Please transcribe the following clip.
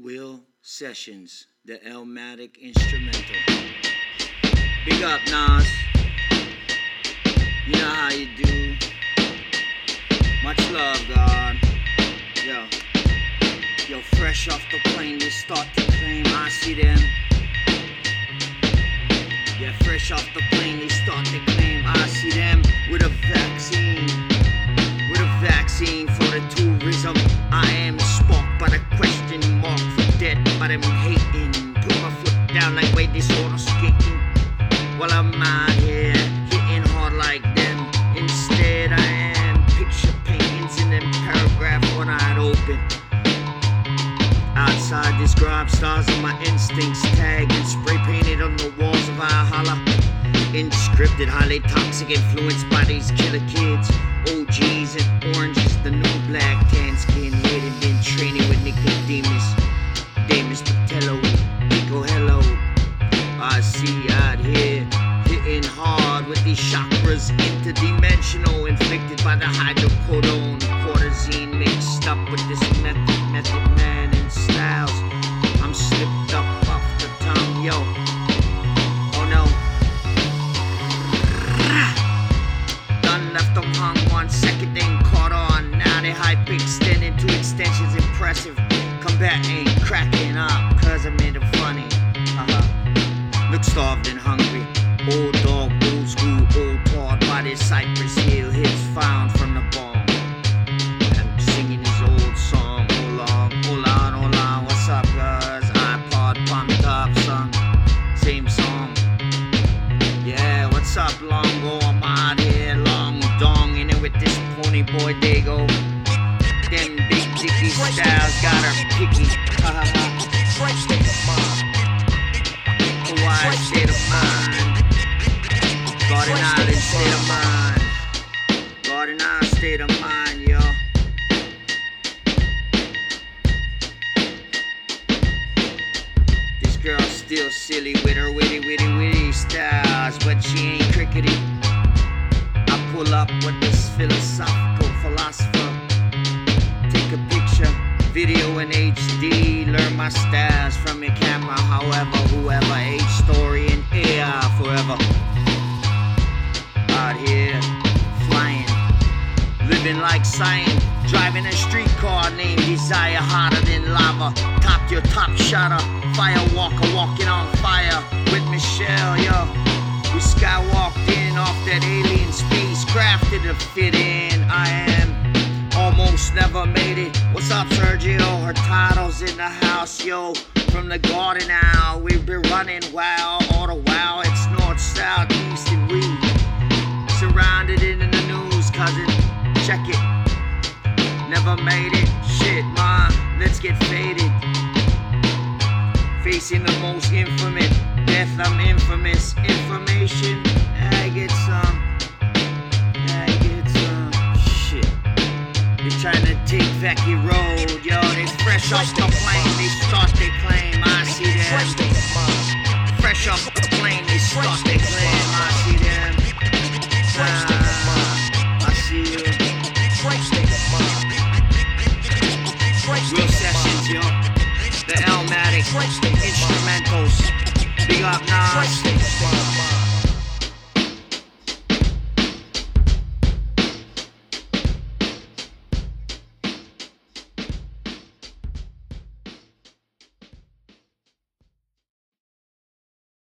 Will Sessions, the Elmatic instrumental. Big up, Nas. You know how you do. Much love, God. Yo. Yo, fresh off the plane, they start to claim I see them. Yeah, fresh off the plane, they start to claim I see them I'm hating. Put my foot down like way disorder skating. While I'm out here hitting hard like them. Instead, I am picture paintings in them paragraph one eyed open. Outside this grab stars of my instincts tagged and spray painted on the walls of Valhalla. Inscripted, highly toxic, influenced by these killer kids. OGs and oranges, the new black tan skin headed, been training with Nicodemus. Damus Patello, Pico Hello. I see out here hitting hard with these chakras, interdimensional, inflicted by the hydrocodone, cortisone mixed up with this method, method man and styles. I'm slipped up off the tongue, yo. Oh no. Done left them hung one second, then caught on. Now they hype extending to extensions impressive. Combat ain't cracking up, cause I made it funny. Uh-huh. Look starved and hungry. Old dog, old school, old taught by this Cypress Hill hits found from the bomb. I'm singing his old song. Hold on, hold on, hold on. What's up, guys? iPod pumped up, son. Same song. Yeah, what's up, Longo? I'm out here, long dong, in it with this pony boy Dago. Hawaii state of mind. Garden Island state of mind. Garden Island state of mind. This girl's still silly with her witty, witty, witty styles, but she ain't crickety. I pull up with this philosophical philosopher. Take a picture, video in HD, learn my styles from your camera. However, whoever, H story and AI forever. Out here, flying, living like science. Driving a streetcar named Desire, hotter than lava. Top your top shotter, firewalker walking on fire with Michelle, yo. We skywalked in off that alien spacecraft to fit in. Almost never made it. What's up, Sergio? Her title's in the house, yo. From the garden now, we've been running wild all the while. It's north, south, east, and we surrounded in the news, cousin. Check it. Never made it. Shit, man. Let's get faded. Facing the most infamous death, I'm infamous. Trying to take Becky Road, yo. They fresh off the plane, they start their claim. I see them. Fresh off the plane, they start their claim. I see them. Ah, I see you. Real sessions, yo. The Elmatic instrumentals. Big up Nas.